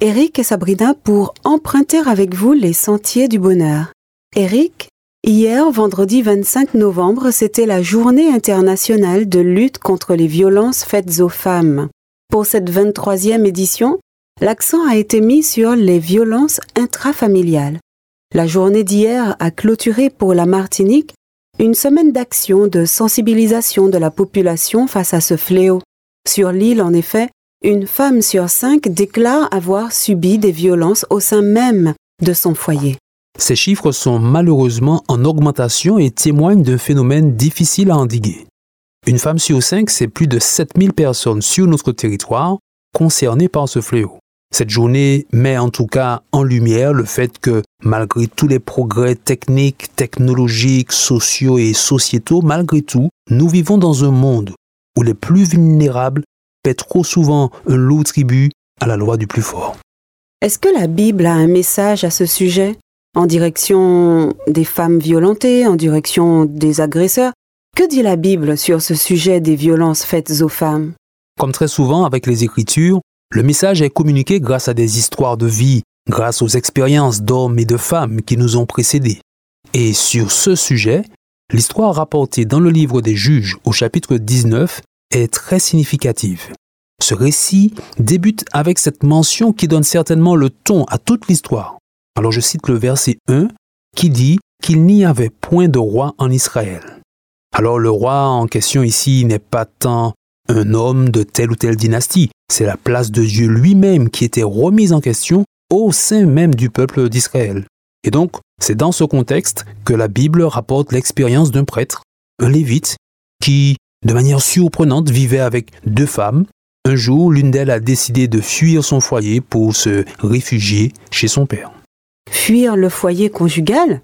Eric et Sabrina pour emprunter avec vous les sentiers du bonheur. Eric, hier, vendredi 25 novembre, c'était la journée internationale de lutte contre les violences faites aux femmes. Pour cette 23e édition, l'accent a été mis sur les violences intrafamiliales. La journée d'hier a clôturé pour la Martinique une semaine d'action de sensibilisation de la population face à ce fléau. Sur l'île, en effet, une femme sur cinq déclare avoir subi des violences au sein même de son foyer. Ces chiffres sont malheureusement en augmentation et témoignent d'un phénomène difficile à endiguer. Une femme sur cinq, c'est plus de 7000 personnes sur notre territoire concernées par ce fléau. Cette journée met en tout cas en lumière le fait que malgré tous les progrès techniques, technologiques, sociaux et sociétaux, malgré tout, nous vivons dans un monde où les plus vulnérables trop souvent un lourd tribut à la loi du plus fort. Est-ce que la Bible a un message à ce sujet? En direction des femmes violentées, en direction des agresseurs Que dit la Bible sur ce sujet des violences faites aux femmes? Comme très souvent avec les Écritures, le message est communiqué grâce à des histoires de vie, grâce aux expériences d'hommes et de femmes qui nous ont précédés. Et sur ce sujet, l'histoire rapportée dans le livre des juges au chapitre 19 est très significative. Ce récit débute avec cette mention qui donne certainement le ton à toute l'histoire. Alors je cite le verset 1 qui dit qu'il n'y avait point de roi en Israël. Alors le roi en question ici n'est pas tant un homme de telle ou telle dynastie, c'est la place de Dieu lui-même qui était remise en question au sein même du peuple d'Israël. Et donc, c'est dans ce contexte que la Bible rapporte l'expérience d'un prêtre, un lévite, qui, de manière surprenante, vivait avec deux femmes. Un jour, l'une d'elles a décidé de fuir son foyer pour se réfugier chez son père. Fuir le foyer conjugal?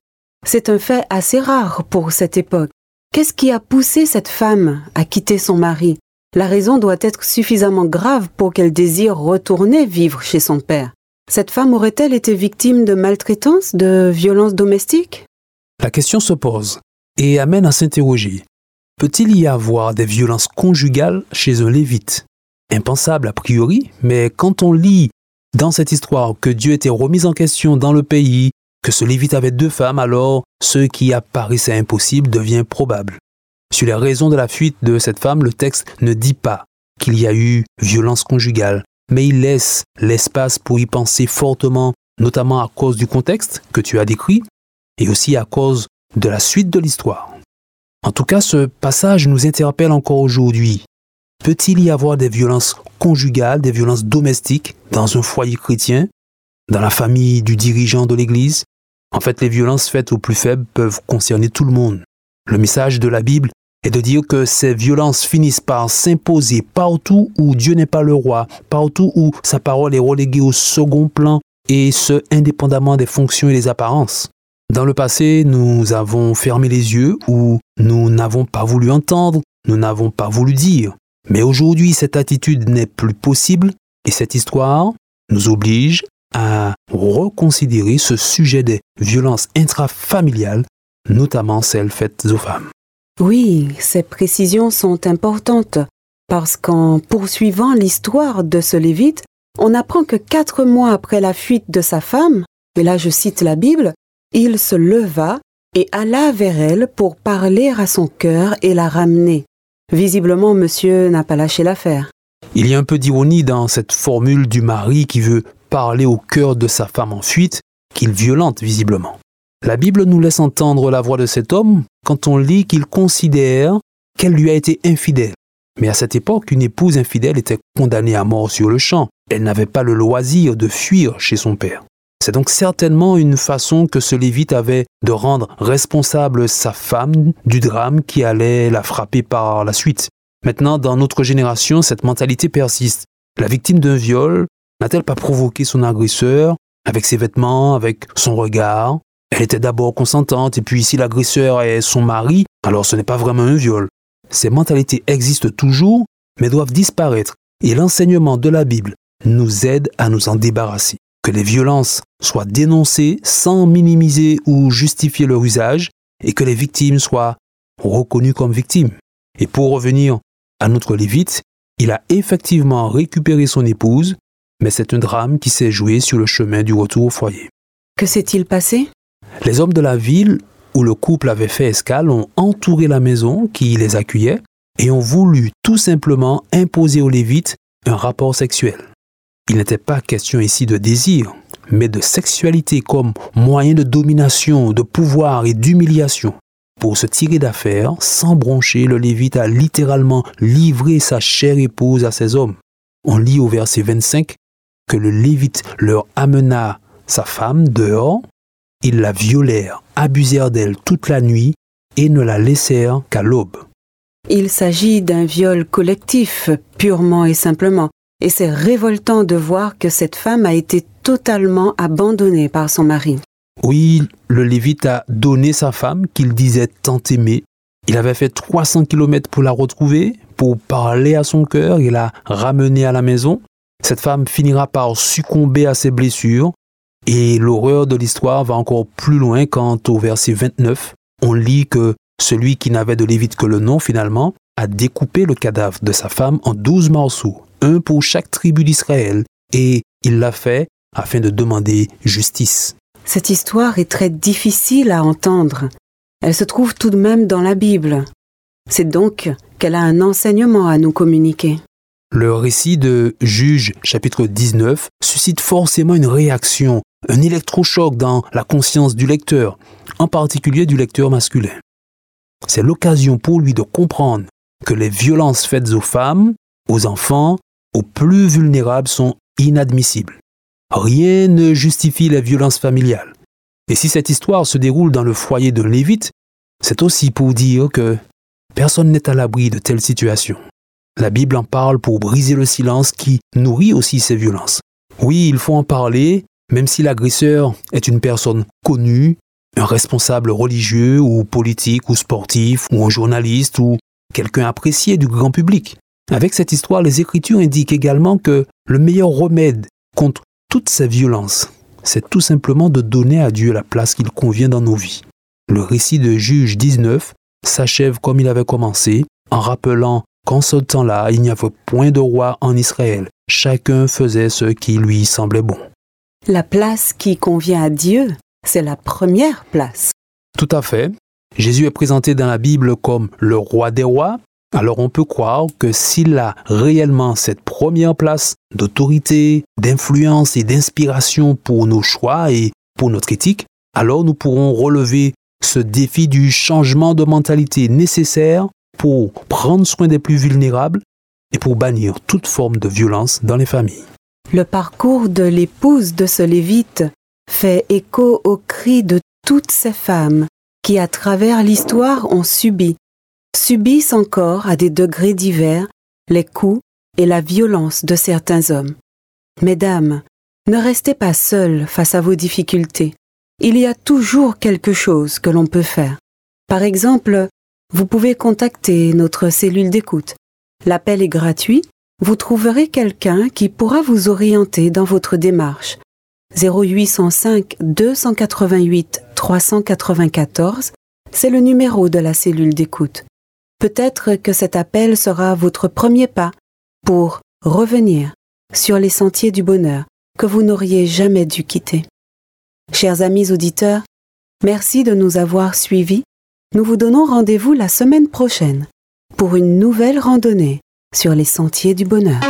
C'est un fait assez rare pour cette époque. Qu'est-ce qui a poussé cette femme à quitter son mari? La raison doit être suffisamment grave pour qu'elle désire retourner vivre chez son père. Cette femme aurait-elle été victime de maltraitance, de violences domestiques? La question se pose et amène à s'interroger. Peut-il y avoir des violences conjugales chez un lévite? Impensable a priori, mais quand on lit dans cette histoire que Dieu était remis en question dans le pays, que ce lévite avait deux femmes, alors ce qui apparaissait impossible devient probable. Sur les raisons de la fuite de cette femme, le texte ne dit pas qu'il y a eu violence conjugale, mais il laisse l'espace pour y penser fortement, notamment à cause du contexte que tu as décrit, et aussi à cause de la suite de l'histoire. En tout cas, ce passage nous interpelle encore aujourd'hui. Peut-il y avoir des violences conjugales, des violences domestiques dans un foyer chrétien, dans la famille du dirigeant de l'Église? En fait, les violences faites aux plus faibles peuvent concerner tout le monde. Le message de la Bible est de dire que ces violences finissent par s'imposer partout où Dieu n'est pas le roi, partout où sa parole est reléguée au second plan, et ce, indépendamment des fonctions et des apparences. Dans le passé, nous avons fermé les yeux ou nous n'avons pas voulu entendre, nous n'avons pas voulu dire. Mais aujourd'hui, cette attitude n'est plus possible et cette histoire nous oblige à reconsidérer ce sujet des violences intrafamiliales, notamment celles faites aux femmes. Oui, ces précisions sont importantes parce qu'en poursuivant l'histoire de ce Lévite, on apprend que quatre mois après la fuite de sa femme, et là je cite la Bible, il se leva et alla vers elle pour parler à son cœur et la ramener. Visiblement, monsieur n'a pas lâché l'affaire. Il y a un peu d'ironie dans cette formule du mari qui veut parler au cœur de sa femme en fuite, qu'il violente visiblement. La Bible nous laisse entendre la voix de cet homme quand on lit qu'il considère qu'elle lui a été infidèle. Mais à cette époque, une épouse infidèle était condamnée à mort sur le champ. Elle n'avait pas le loisir de fuir chez son père. C'est donc certainement une façon que ce Lévite avait de rendre responsable sa femme du drame qui allait la frapper par la suite. Maintenant, dans notre génération, cette mentalité persiste. La victime d'un viol N'a-t-elle pas provoqué son agresseur avec ses vêtements, avec son regard? Elle était d'abord consentante, et puis si l'agresseur est son mari, alors ce n'est pas vraiment un viol. Ces mentalités existent toujours, mais doivent disparaître, et l'enseignement de la Bible nous aide à nous en débarrasser. Que les violences soient dénoncées sans minimiser ou justifier leur usage, et que les victimes soient reconnues comme victimes. Et pour revenir à notre Lévite, il a effectivement récupéré son épouse, mais c'est un drame qui s'est joué sur le chemin du retour au foyer. Que s'est-il passé? Les hommes de la ville où le couple avait fait escale ont entouré la maison qui les accueillait et ont voulu tout simplement imposer aux Lévites un rapport sexuel. Il n'était pas question ici de désir, mais de sexualité comme moyen de domination, de pouvoir et d'humiliation. Pour se tirer d'affaire, sans broncher, le Lévite a littéralement livré sa chère épouse à ses hommes. On lit au verset 25 que le Lévite leur amena sa femme dehors, ils la violèrent, abusèrent d'elle toute la nuit et ne la laissèrent qu'à l'aube. Il s'agit d'un viol collectif, purement et simplement, et c'est révoltant de voir que cette femme a été totalement abandonnée par son mari. Oui, le Lévite a donné sa femme qu'il disait tant aimer. Il avait fait 300 km pour la retrouver, pour parler à son cœur et la ramener à la maison. Cette femme finira par succomber à ses blessures. Et l'horreur de l'histoire va encore plus loin quand au verset 29, on lit que celui qui n'avait de Lévite que le nom finalement a découpé le cadavre de sa femme en douze morceaux, un pour chaque tribu d'Israël, et il l'a fait afin de demander justice. Cette histoire est très difficile à entendre. Elle se trouve tout de même dans la Bible. C'est donc qu'elle a un enseignement à nous communiquer. Le récit de Juge chapitre 19 suscite forcément une réaction, un électrochoc dans la conscience du lecteur, en particulier du lecteur masculin. C'est l'occasion pour lui de comprendre que les violences faites aux femmes, aux enfants, aux plus vulnérables sont inadmissibles. Rien ne justifie les violences familiales. Et si cette histoire se déroule dans le foyer d'un lévite, c'est aussi pour dire que personne n'est à l'abri de telles situations. La Bible en parle pour briser le silence qui nourrit aussi ces violences. Oui, il faut en parler, même si l'agresseur est une personne connue, un responsable religieux ou politique ou sportif ou un journaliste ou quelqu'un apprécié du grand public. Avec cette histoire, les Écritures indiquent également que le meilleur remède contre toutes ces violences, c'est tout simplement de donner à Dieu la place qu'il convient dans nos vies. Le récit de Juge 19 s'achève comme il avait commencé, en rappelant qu'en ce temps-là, il n'y avait point de roi en Israël. Chacun faisait ce qui lui semblait bon. La place qui convient à Dieu, c'est la première place. Tout à fait. Jésus est présenté dans la Bible comme le roi des rois, alors on peut croire que s'il a réellement cette première place d'autorité, d'influence et d'inspiration pour nos choix et pour notre éthique, alors nous pourrons relever ce défi du changement de mentalité nécessaire pour prendre soin des plus vulnérables et pour bannir toute forme de violence dans les familles. Le parcours de l'épouse de ce Lévite fait écho aux cris de toutes ces femmes qui, à travers l'histoire, ont subi subissent encore à des degrés divers les coups et la violence de certains hommes. Mesdames, ne restez pas seules face à vos difficultés. Il y a toujours quelque chose que l'on peut faire. Par exemple, vous pouvez contacter notre cellule d'écoute. L'appel est gratuit. Vous trouverez quelqu'un qui pourra vous orienter dans votre démarche. 0805 288 394, c'est le numéro de la cellule d'écoute. Peut-être que cet appel sera votre premier pas pour revenir sur les sentiers du bonheur que vous n'auriez jamais dû quitter. Chers amis auditeurs, merci de nous avoir suivis. Nous vous donnons rendez-vous la semaine prochaine pour une nouvelle randonnée sur les sentiers du bonheur.